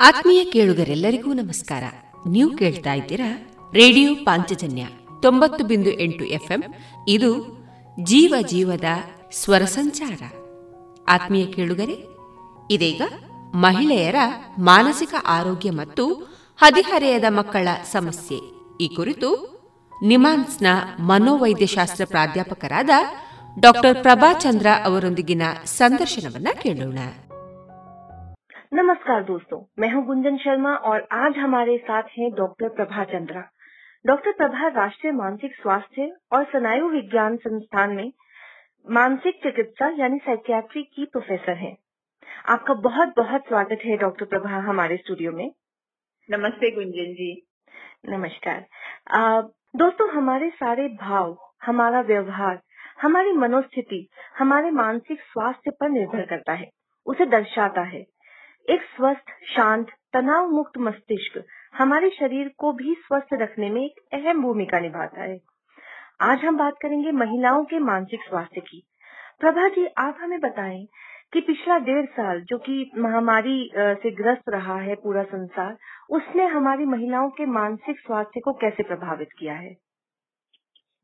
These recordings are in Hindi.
ಆತ್ಮೀಯ ಕೇಳುಗರೆಲ್ಲರಿಗೂ ನಮಸ್ಕಾರ. ನೀವು ಕೇಳ್ತಾ ಇದ್ದೀರಾ ರೇಡಿಯೋ ಪಾಂಚಜನ್ಯ ತೊಂಬತ್ತು ಬಿಂದು ಎಂಟು ಎಫ್ಎಂ. ಇದು ಜೀವ ಜೀವದ ಸ್ವರ ಸಂಚಾರ. ಆತ್ಮೀಯ ಕೇಳುಗರೆ, ಇದೀಗ ಮಹಿಳೆಯರ ಮಾನಸಿಕ ಆರೋಗ್ಯ ಮತ್ತು ಹದಿಹರೆಯದ ಮಕ್ಕಳ ಸಮಸ್ಯೆ. ಈ ಕುರಿತು ನಿಮಾನ್ಸ್ನ ಮನೋವೈದ್ಯಶಾಸ್ತ್ರ ಪ್ರಾಧ್ಯಾಪಕರಾದ ಡಾಕ್ಟರ್ ಪ್ರಭಾಚಂದ್ರ ಅವರೊಂದಿಗಿನ ಸಂದರ್ಶನವನ್ನ ಕೇಳೋಣ. नमस्कार दोस्तों मैं हूँ गुंजन शर्मा और आज हमारे साथ हैं डॉक्टर प्रभा चंद्रा। डॉक्टर प्रभा राष्ट्रीय मानसिक स्वास्थ्य और स्नायु विज्ञान संस्थान में मानसिक चिकित्सा यानी साइकियाट्री की प्रोफेसर हैं। आपका बहुत बहुत स्वागत है डॉक्टर प्रभा हमारे स्टूडियो में। नमस्ते गुंजन जी। नमस्कार। आ, दोस्तों हमारे सारे भाव हमारा व्यवहार हमारी मनोस्थिति हमारे मानसिक स्वास्थ्य पर निर्भर करता है उसे दर्शाता है। एक स्वस्थ, शांत तनाव मुक्त मस्तिष्क हमारे शरीर को भी स्वस्थ रखने में एक अहम भूमिका निभाता है। आज हम बात करेंगे महिलाओं के मानसिक स्वास्थ्य की। प्रभा जी, आप हमें बताएँ कि पिछला डेढ़ साल जो कि महामारी से ग्रस्त रहा है पूरा संसार, उसने हमारी महिलाओं के मानसिक स्वास्थ्य को कैसे प्रभावित किया है?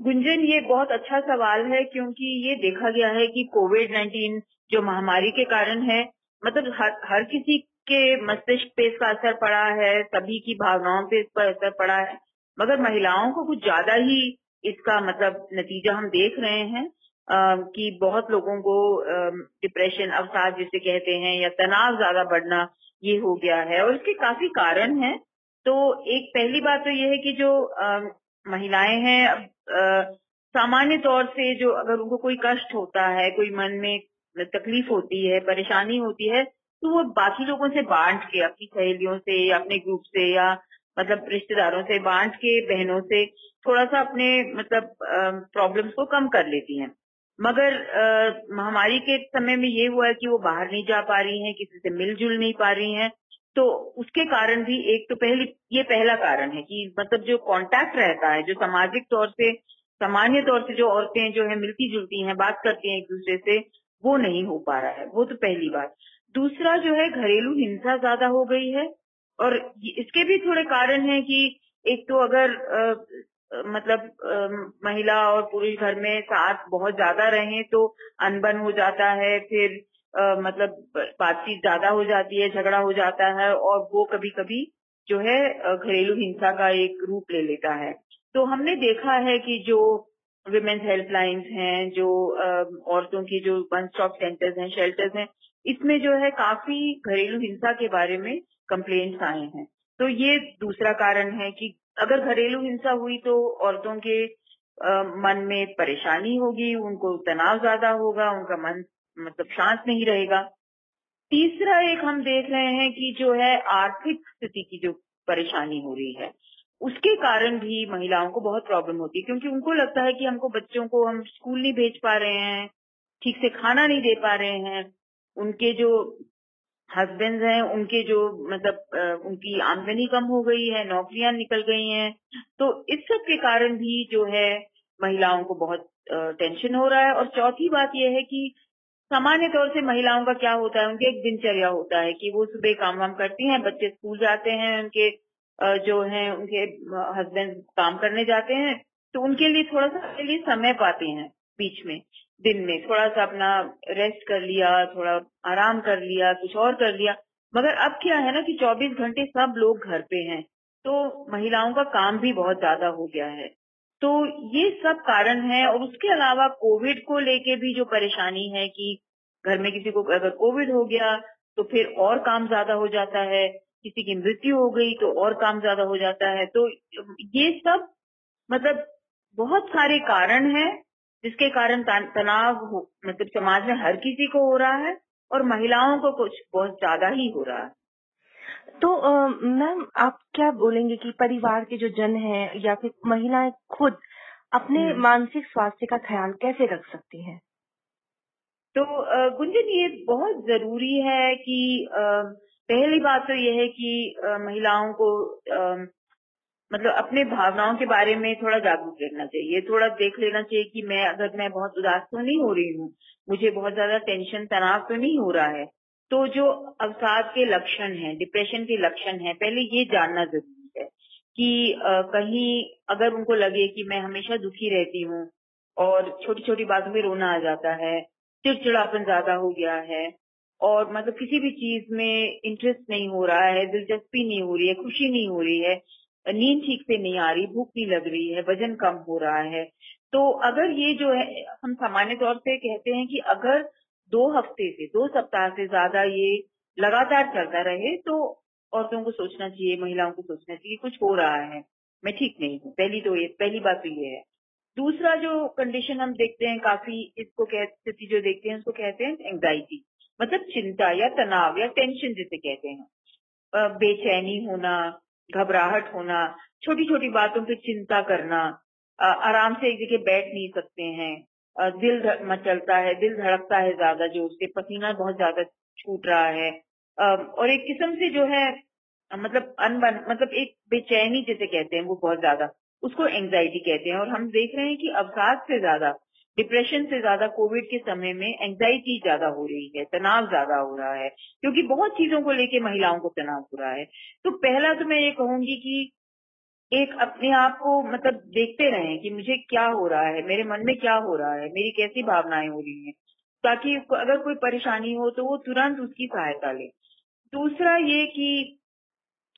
गुंजन, ये बहुत अच्छा सवाल है क्योंकि ये देखा गया है कि कोविड 19 जो महामारी के कारण है मतलब हर हर किसी के मस्तिष्क पे इसका असर पड़ा है सभी की भावनाओं पे इस पर असर पड़ा है मगर महिलाओं को कुछ ज़्यादा ही इसका मतलब नतीजा हम देख रहे हैं आ, कि बहुत लोगों को डिप्रेशन अवसाद जिसे कहते हैं या तनाव ज़्यादा बढ़ना ये हो गया है और इसके काफ़ी कारण हैं। तो एक पहली बात तो ये है कि जो आ, महिलाएँ हैं सामान्य तौर से जो अगर उनको कोई कष्ट होता है कोई मन में तकलीफ़ होती है, परेशानी होती है तो वो बाकी लोगों से बांट के, अपनी सहेलियों से, अपने ग्रुप से या मतलब रिश्तेदारों से बांट के, बहनों से थोड़ा सा अपने मतलब प्रॉब्लम्स को कम कर लेती हैं। मगर महामारी के समय में ये हुआ है कि वो बाहर नहीं जा पा रही हैं, किसी से मिलजुल नहीं पा रही हैं तो उसके कारण भी एक तो पहली, ये पहला कारण है कि मतलब जो कांटेक्ट रहता है, जो सामाजिक तौर से, सामान्य तौर से जो औरतें जो है मिलती जुलती हैं, बात करती हैं एक दूसरे से वो नहीं हो पा रहा है। वो तो पहली बात। दूसरा जो है घरेलू हिंसा ज़्यादा हो गई है और इसके भी थोड़े कारण हैं कि एक तो अगर आ, मतलब आ, महिला और पुरुष घर में साथ बहुत ज़्यादा रहे तो अनबन हो जाता है फिर आ, मतलब बातचीत ज़्यादा हो जाती है झगड़ा हो जाता है और वो कभी कभी जो है घरेलू हिंसा का एक रूप ले लेता है। तो हमने देखा है कि जो विमेन्स हेल्पलाइंस हैं, जो औरतों की जो वन स्टॉप सेंटर्स हैं शेल्टर्स हैं, इसमें जो है काफ़ी घरेलू हिंसा के बारे में कंप्लेंट्स आए हैं। तो ये दूसरा कारण है कि अगर घरेलू हिंसा हुई तो औरतों के मन में परेशानी होगी, उनको तनाव ज़्यादा होगा, उनका मन मतलब शांत नहीं रहेगा। तीसरा एक हम देख रहे हैं कि जो है आर्थिक स्थिति की जो परेशानी हो रही है उसके कारण भी महिलाओं को बहुत प्रॉब्लम होती है, क्योंकि उनको लगता है कि हमको बच्चों को हम स्कूल नहीं भेज पा रहे हैं, ठीक से खाना नहीं दे पा रहे हैं। उनके जो हस्बैंड हैं, उनके जो मतलब उनकी आमदनी कम हो गई है, नौकरियाँ निकल गई हैं। तो इस सब के कारण भी जो है महिलाओं को बहुत टेंशन हो रहा है। और चौथी बात यह है कि सामान्य तौर से महिलाओं का क्या होता है? उनके एक दिनचर्या होता है कि वो सुबह काम वाम करती हैं, बच्चे स्कूल जाते हैं, उनके जो है, उनके हस्बैंड काम करने जाते हैं तो उनके लिए थोड़ा सा लिए समय पाते हैं बीच में, दिन में। थोड़ा सा अपना रेस्ट कर लिया, थोड़ा आराम कर लिया, कुछ और कर लिया। मगर अब क्या है ना कि 24 घंटे सब लोग घर पे हैं तो महिलाओं का काम भी बहुत ज़्यादा हो गया है। तो ये सब कारण है, और उसके अलावा कोविड को लेके भी जो परेशानी है कि घर में किसी को अगर कोविड हो गया तो फिर और काम ज़्यादा हो जाता है किसी की मृत्यु हो गई तो और काम ज़्यादा हो जाता है। तो ये सब मतलब बहुत सारे कारण हैं जिसके कारण तनाव मतलब समाज में हर किसी को हो रहा है और महिलाओं को कुछ बहुत ज़्यादा ही हो रहा है। तो मैम आप क्या बोलेंगे कि परिवार के जो जन हैं या फिर महिलाएँ खुद अपने हम्म। मानसिक स्वास्थ्य का ख्याल कैसे रख सकती हैं? तो गुंजन ये बहुत ज़रूरी है कि पहली बात तो यह है कि महिलाओं को मतलब अपने भावनाओं के बारे में थोड़ा जागरूक रहना चाहिए। थोड़ा देख लेना चाहिए कि मैं अगर मैं बहुत उदास तो नहीं हो रही हूँ मुझे बहुत ज़्यादा टेंशन तनाव तो नहीं हो रहा है तो जो अवसाद के लक्षण हैं डिप्रेशन के लक्षण हैं पहले ये जानना ज़रूरी है कि आ, कहीं अगर उनको लगे कि मैं हमेशा दुखी रहती हूँ और छोटी छोटी बातों में रोना आ जाता है चिड़चिड़ापन ज़्यादा हो गया है और मतलब किसी भी चीज़ में इंटरेस्ट नहीं हो रहा है, दिलचस्पी नहीं हो रही है, खुशी नहीं हो रही है, नींद ठीक से नहीं आ रही, भूख नहीं लग रही है, वज़न कम हो रहा है। तो अगर ये जो है, हम सामान्य तौर से कहते हैं कि अगर दो हफ़्ते से, दो सप्ताह से ज़्यादा ये लगातार चलता रहे तो औरतों को सोचना चाहिए, महिलाओं को सोचना चाहिए कुछ हो रहा है, मैं ठीक नहीं हूँ। पहली तो ये, पहली बात तो ये है। दूसरा जो कंडीशन हम देखते हैं, काफ़ी इसको स्थिति जो देखते हैं, उसको कहते हैं एंग्जाइटी मतलब चिंता या तनाव या टेंशन जिसे कहते हैं। बेचैनी होना, घबराहट होना छोटी छोटी बातों की चिंता करना आराम से एक जगह बैठ नहीं सकते हैं दिल मचलता है, दिल धड़कता है ज़्यादा जो उसके पसीना बहुत ज़्यादा छूट रहा है। और एक किस्म से जो है मतलब अनबन मतलब एक बेचैनी जिसे कहते हैं वो बहुत ज़्यादा, उसको एंग्जाइटी कहते हैं। और हम देख रहे हैं कि अवसाद से ज़्यादा डिप्रेशन से ज़्यादा कोविड के समय में एंग्जाइटी ज़्यादा हो रही है, तनाव ज़्यादा हो रहा है, क्योंकि बहुत चीज़ों को लेके महिलाओं को तनाव हो रहा है। तो पहला तो मैं ये कहूँगी कि एक अपने आप को मतलब देखते रहें कि मुझे क्या हो रहा है, मेरे मन में क्या हो रहा है, मेरी कैसी भावनाएँ हो रही हैं, ताकि अगर कोई परेशानी हो तो वो तुरंत उसकी सहायता ले। दूसरा ये कि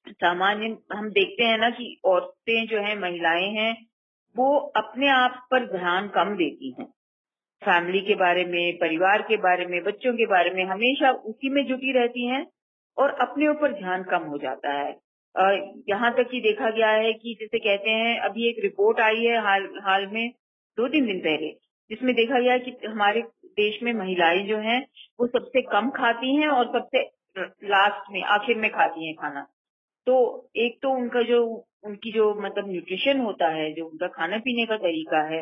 सामान्य हम देखते हैं ना कि औरतें जो है, महिलाएँ हैं वो अपने आप पर ध्यान कम देती हैं। फैमिली के बारे में, परिवार के बारे में, बच्चों के बारे में हमेशा उसी में जुटी रहती हैं और अपने ऊपर ध्यान कम हो जाता है। यहाँ तक कि देखा गया है कि जैसे कहते हैं, अभी एक रिपोर्ट आई है हाल हाल में, दो तीन दिन पहले, जिसमें देखा गया कि हमारे देश में महिलाएँ जो हैं, वो सबसे कम खाती हैं और सबसे लास्ट में, आखिर में खाती हैं खाना। तो एक तो उनका जो, उनकी जो मतलब न्यूट्रिशन होता है, जो उनका खाने पीने का तरीका है,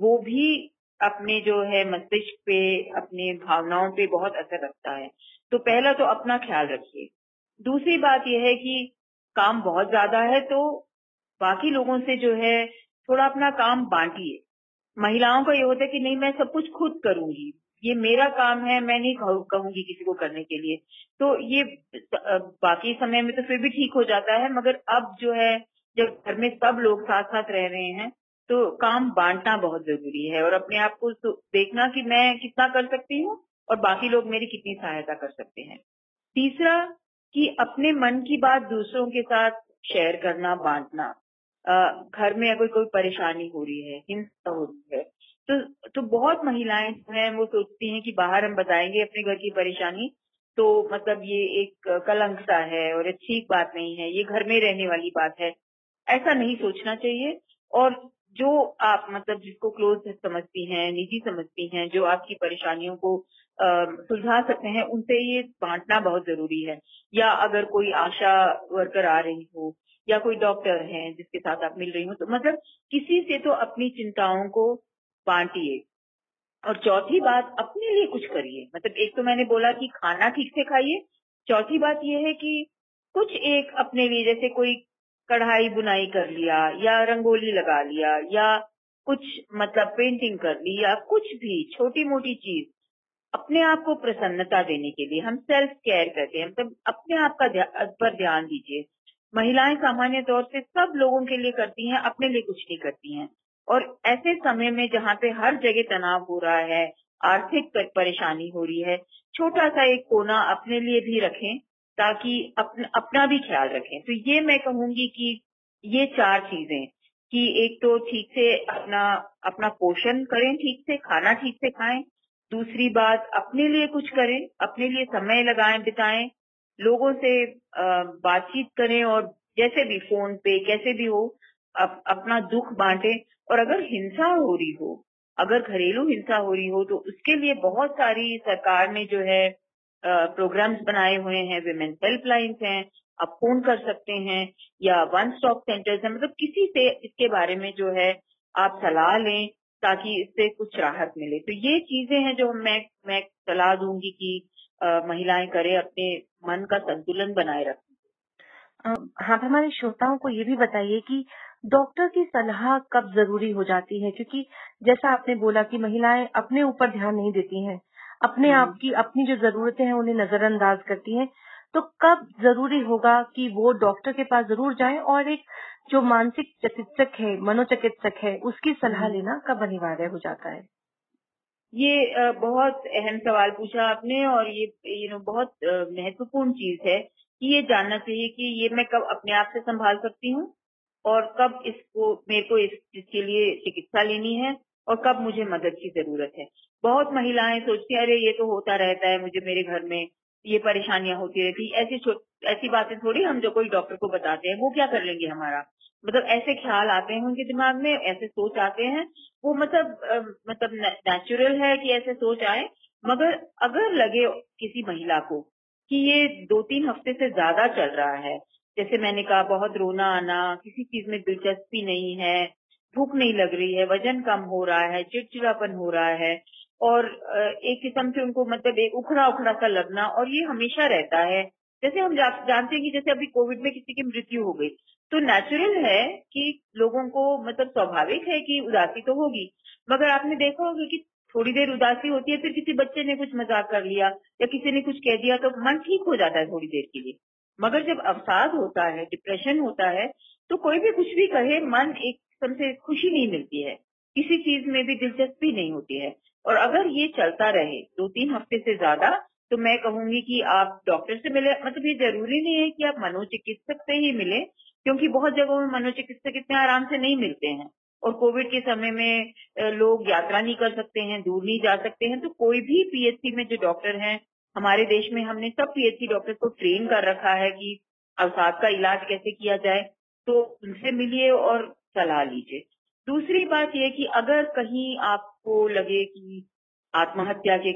वो भी अपने जो है मस्तिष्क पे, अपने भावनाओं पे बहुत असर रखता है। तो पहला तो अपना ख्याल रखिए। दूसरी बात यह है कि काम बहुत ज़्यादा है तो बाकी लोगों से जो है थोड़ा अपना काम बांटिए। महिलाओं का ये होता है कि नहीं, मैं सब कुछ खुद करूँगी। ये मेरा काम है, मैं नहीं कहूँगी किसी को करने के लिए। तो ये बाकी समय में तो फिर भी ठीक हो जाता है, मगर अब जो है, जब घर में सब लोग साथ साथ रह रहे हैं तो काम बांटना बहुत ज़रूरी है और अपने आप को देखना कि मैं कितना कर सकती हूँ और बाकी लोग मेरी कितनी सहायता कर सकते हैं। तीसरा, कि अपने मन की बात दूसरों के साथ शेयर करना, बांटना। घर में अगर कोई परेशानी हो रही है, हिंसा हो रही है तो तो बहुत महिलाएँ जो हैं, वो सोचती हैं कि बाहर हम बताएँगे अपने घर की परेशानी। तो मतलब ये एक कलंक सा है और अच्छी बात नहीं है, ये घर में रहने वाली बात है। ऐसा नहीं सोचना चाहिए। और जो आप मतलब जिसको क्लोज समझती हैं, निजी समझती हैं, जो आपकी परेशानियों को सुलझा सकते हैं, उनसे ये बांटना बहुत ज़रूरी है। या अगर कोई आशा वर्कर आ रही हो, या कोई डॉक्टर है जिसके साथ आप मिल रही हो तो मतलब किसी से तो अपनी चिंताओं को बांटिए और चौथी बात, अपने लिए कुछ करिए। मतलब एक तो मैंने बोला कि खाना ठीक से खाइए। चौथी बात यह है कि कुछ एक अपने लिए, जैसे कोई कढ़ाई बुनाई कर लिया, या रंगोली लगा लिया, या कुछ मतलब पेंटिंग कर ली, या कुछ भी छोटी मोटी चीज़, अपने आप को प्रसन्नता देने के लिए हम सेल्फ केयर करते हैं। मतलब अपने आप का पर ध्यान दीजिए। महिलाएँ सामान्य तौर से सब लोगों के लिए करती हैं, अपने लिए कुछ नहीं करती हैं। और ऐसे समय में जहाँ पे हर जगह तनाव हो रहा है, आर्थिक परेशानी हो रही है छोटा सा एक कोना अपने लिए भी रखें ताकि अपना अपना भी ख्याल रखें। तो ये मैं कहूँगी कि ये चार चीज़ें कि एक तो ठीक से अपना अपना पोषण करें, ठीक से खाना ठीक से खाएँ। दूसरी बात, अपने लिए कुछ करें, अपने लिए समय लगाएँ, बिताएँ। लोगों से बातचीत करें और जैसे भी फ़ोन पे कैसे भी हो अप, अपना दुख बांटे। और अगर हिंसा हो रही हो अगर घरेलू हिंसा हो रही हो तो उसके लिए बहुत सारी सरकार ने जो है प्रोग्राम्स बनाए हुए हैं। विमेन हेल्पलाइंस हैं आप फ़ोन कर सकते हैं या वन स्टॉप सेंटर्स हैं। मतलब किसी से इसके बारे में जो है आप सलाह लें ताकि इससे कुछ राहत मिले। तो ये चीज़ें हैं जो मैं मैं सलाह दूँगी कि महिलाएँ करें अपने मन का संतुलन बनाए रखें। हाँ हमारे श्रोताओं को ये भी बताइए कि डॉक्टर की सलाह कब ज़रूरी हो जाती है? क्योंकि जैसा आपने बोला कि महिलाएँ अपने ऊपर ध्यान नहीं देती हैं। अपने आप की अपनी जो जरूरतें हैं उन्हें नजरअंदाज करती हैं। तो कब ज़रूरी होगा कि वो डॉक्टर के पास ज़रूर जाएँ और एक जो मानसिक चिकित्सक है मनोचिकित्सक है उसकी सलाह हम्म। लेना कब अनिवार्य हो जाता है? ये बहुत अहम सवाल पूछा आपने और ये यू नो बहुत महत्वपूर्ण चीज़ है कि ये जानना चाहिए कि ये मैं कब अपने आप से संभाल सकती हूँ। और कब इसको, मेरे को इस, इसके लिए चिकित्सा लेनी है और कब मुझे मदद की ज़रूरत है। बहुत महिलाएँ सोचती हैं, अरे, ये तो होता रहता है मुझे मेरे घर में, ये परेशानियाँ होती रहती ऐसी ऐसी बातें थोड़ी हम जो कोई डॉक्टर को बताते हैं, वो क्या कर लेंगे हमारा? मतलब ऐसे ख्याल आते हैं उनके दिमाग में, ऐसे सोच आते हैं, वो मतलब मतलब नेचुरल है कि ऐसे सोच आए। मगर अगर लगे किसी महिला को कि ये दो तीन हफ़्ते से ज़्यादा चल रहा है जैसे मैंने कहा बहुत रोना आना किसी चीज़ में दिलचस्पी नहीं है भूख नहीं लग रही है वज़न कम हो रहा है चिड़चिड़ापन हो रहा है और एक किस्म से उनको मतलब एक उखड़ा उखड़ा सा लगना और ये हमेशा रहता है। जैसे हम जा, जानते हैं कि जैसे अभी कोविड में किसी की मृत्यु हो गई तो नेचुरल है कि लोगों को मतलब स्वाभाविक है कि उदासी तो होगी मगर आपने देखा होगा कि थोड़ी देर उदासी होती है फिर किसी बच्चे ने कुछ मज़ाक कर लिया या किसी ने कुछ कह दिया तो मन ठीक हो जाता है थोड़ी देर के लिए। मगर जब अवसाद होता है डिप्रेशन होता है तो कोई भी कुछ भी कहे, मन एक किस्म से खुशी नहीं मिलती है। किसी चीज़ में भी दिलचस्पी नहीं होती है। और अगर ये चलता रहे दो तीन हफ़्ते से ज़्यादा तो मैं कहूँगी कि आप डॉक्टर से मिले मतलब ये ज़रूरी नहीं है कि आप मनोचिकित्सक से ही मिले, क्योंकि बहुत जगहों में मनोचिकित्सक इतने आराम से नहीं मिलते हैं। और कोविड के समय में लोग यात्रा नहीं कर सकते हैं, दूर नहीं जा सकते हैं तो कोई भी पीएचसी में जो डॉक्टर हैं हमारे देश में हमने सब पीएचसी डॉक्टर को ट्रेन कर रखा है कि अवसाद का इलाज कैसे किया जाए तो उनसे मिलिए और सलाह लीजिए। दूसरी बात यह कि अगर कहीं आपको लगे कि आत्महत्या के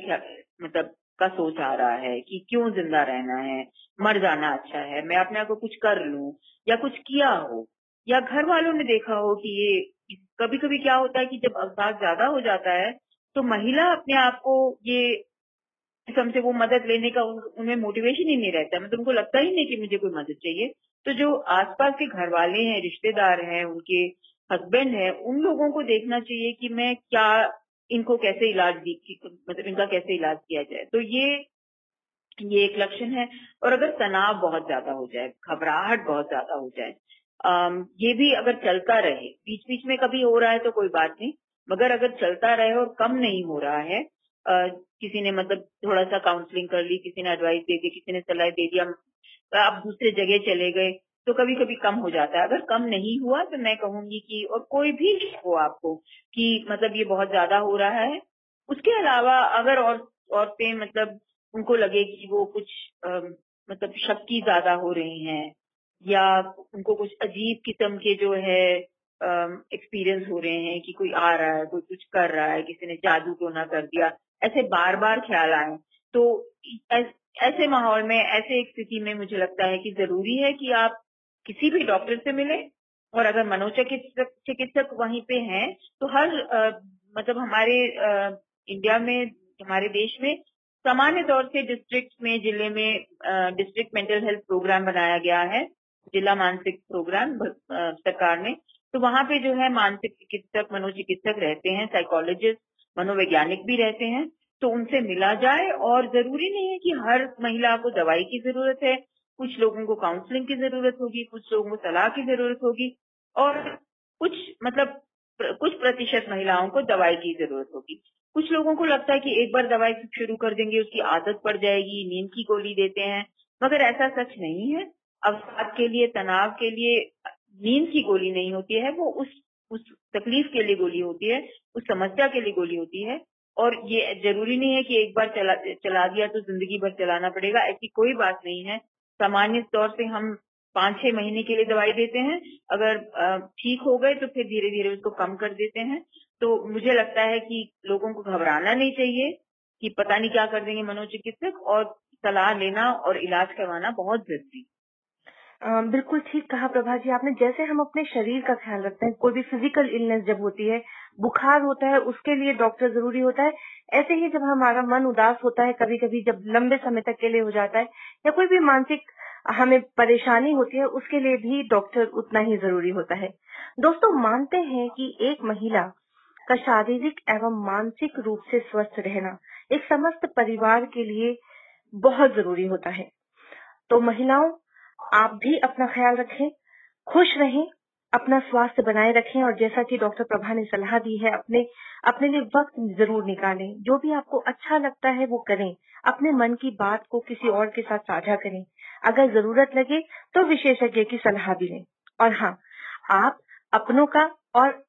मतलब का सोच आ रहा है कि क्यों ज़िंदा रहना है, मर जाना अच्छा है, मैं अपने आप को कुछ कर लूँ या कुछ किया हो, या घर वालों ने देखा हो कि ये कभी कभी क्या होता है कि जब अवसाद ज़्यादा हो जाता है तो महिला अपने आप को ये से वो मदद लेने का उनमें मोटिवेशन ही नहीं रहता। मतलब उनको लगता ही नहीं कि मुझे कोई मदद चाहिए। तो जो आसपास के घर वाले हैं, रिश्तेदार हैं, उनके हस्बैंड है, उन लोगों को देखना चाहिए कि मैं क्या इनको कैसे इलाज दी मतलब इनका कैसे इलाज किया जाए। तो ये ये एक लक्षण है। और अगर तनाव बहुत ज़्यादा हो जाए, घबराहट बहुत ज़्यादा हो जाए ये भी अगर चलता रहे बीच बीच में कभी हो रहा है तो कोई बात नहीं। मगर अगर चलता रहे और कम नहीं हो रहा है किसी ने मतलब थोड़ा सा काउंसलिंग कर ली किसी ने एडवाइस दे दी किसी ने सलाह दे दिया आप दूसरे जगह चले गए तो कभी कभी कम हो जाता है। अगर कम नहीं हुआ तो मैं कहूँगी कि और कोई भी हो आपको कि मतलब ये बहुत ज़्यादा हो रहा है। उसके अलावा अगर और औरतें मतलब उनको लगे कि वो कुछ आ, मतलब शक्की ज़्यादा हो रही हैं या उनको कुछ अजीब किस्म के जो है एक्सपीरियंस हो रहे हैं कि कोई आ रहा है कोई कुछ कर रहा है किसी ने जादू तो ना कर दिया ऐसे बार बार ख्याल आए। तो ऐसे माहौल में ऐसे एक स्थिति में मुझे लगता है कि ज़रूरी है कि आप किसी भी डॉक्टर से मिले और अगर मनोचिकित्सक चिकित्सक वहीं पे हैं तो हर आ, मतलब हमारे आ, इंडिया में हमारे देश में सामान्य तौर से डिस्ट्रिक्ट में ज़िले में डिस्ट्रिक्ट मेंटल हेल्थ प्रोग्राम बनाया गया है जिला मानसिक प्रोग्राम सरकार ने। तो वहाँ पे जो है मानसिक चिकित्सक मनोचिकित्सक रहते हैं साइकोलॉजिस्ट मनोवैज्ञानिक भी रहते हैं तो उनसे मिला जाए और ज़रूरी नहीं है कि हर महिला को दवाई की ज़रूरत है, कुछ लोगों को काउंसलिंग की ज़रूरत होगी, कुछ लोगों को सलाह की ज़रूरत होगी और कुछ मतलब कुछ प्रतिशत महिलाओं को दवाई की ज़रूरत होगी। कुछ लोगों को लगता है कि एक बार दवाई शुरू कर देंगे, उसकी आदत पड़ जाएगी, नींद की गोली देते हैं, मगर ऐसा सच नहीं है। अवसाद के लिए, तनाव के लिए नींद की गोली नहीं होती है, वो उस उस तकलीफ़ के लिए गोली होती है, उस समस्या के लिए गोली होती है। और ये ज़रूरी नहीं है कि एक बार चला चला दिया तो ज़िंदगी भर चलाना पड़ेगा, ऐसी कोई बात नहीं है। सामान्य तौर से हम पाँच छह महीने के लिए दवाई देते हैं, अगर ठीक हो गए तो फिर धीरे धीरे उसको कम कर देते हैं। तो मुझे लगता है कि लोगों को घबराना नहीं चाहिए कि पता नहीं क्या कर देंगे मनोचिकित्सक और सलाह लेना और इलाज करवाना बहुत ज़रूरी बिल्कुल ठीक कहा प्रभा जी आपने। जैसे हम अपने शरीर का ख्याल रखते हैं, कोई भी फ़िज़िकल इलनेस जब होती है, बुखार होता है, उसके लिए डॉक्टर ज़रूरी होता है। ऐसे ही जब हमारा मन उदास होता है कभी कभी जब लंबे समय तक के लिए हो जाता है, या कोई भी मानसिक हमें परेशानी होती है, उसके लिए भी डॉक्टर उतना ही ज़रूरी होता है। दोस्तों, मानते हैं कि एक महिला का शारीरिक एवं मानसिक रूप से स्वस्थ रहना एक समस्त परिवार के लिए बहुत ज़रूरी होता है। तो महिलाओं आप भी अपना ख्याल रखें, खुश रहें, अपना स्वास्थ्य बनाए रखें और जैसा कि डॉक्टर प्रभा ने सलाह दी है, अपने अपने लिए वक्त ज़रूर निकालें। जो भी आपको अच्छा लगता है वो करें। अपने मन की बात को किसी और के साथ साझा करें। अगर ज़रूरत लगे तो विशेषज्ञ की सलाह भी लें। और हाँ आप अपनों का और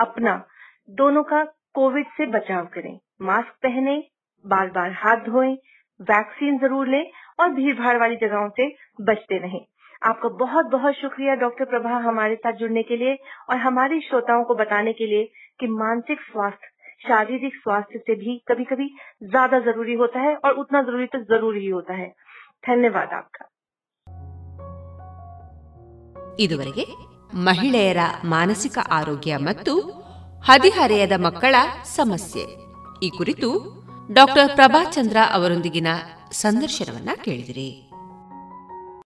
अपना, दोनों का कोविड से बचाव करें। मास्क पहने बार बार हाथ धोएँ वैक्सीन जरूर लें और भीड़ भाड़ वाली जगहों से बचते रहें आपका बहुत बहुत शुक्रिया डॉक्टर प्रभा हमारे साथ जुड़ने के लिए और हमारे श्रोताओं को बताने के लिए कि मानसिक स्वास्थ्य शारीरिक स्वास्थ्य से भी कभी कभी ज्यादा जरूरी होता है और उतना जरूरी तो जरूरी ही होता है धन्यवाद आपका ಇದುವರೆಗೆ ಮಹಿಳೆಯರ ಮಾನಸಿಕ ಆರೋಗ್ಯ ಮತ್ತು ಹದಿಹರೆಯದ ಮಕ್ಕಳ ಸಮಸ್ಯೆ ಈ ಕುರಿತು ಡಾಕ್ಟರ್ ಪ್ರಭಾಚಂದ್ರ ಅವರೊಂದಿಗಿನ ಸಂದರ್ಶನವನ್ನ ಕೇಳಿದಿರಿ.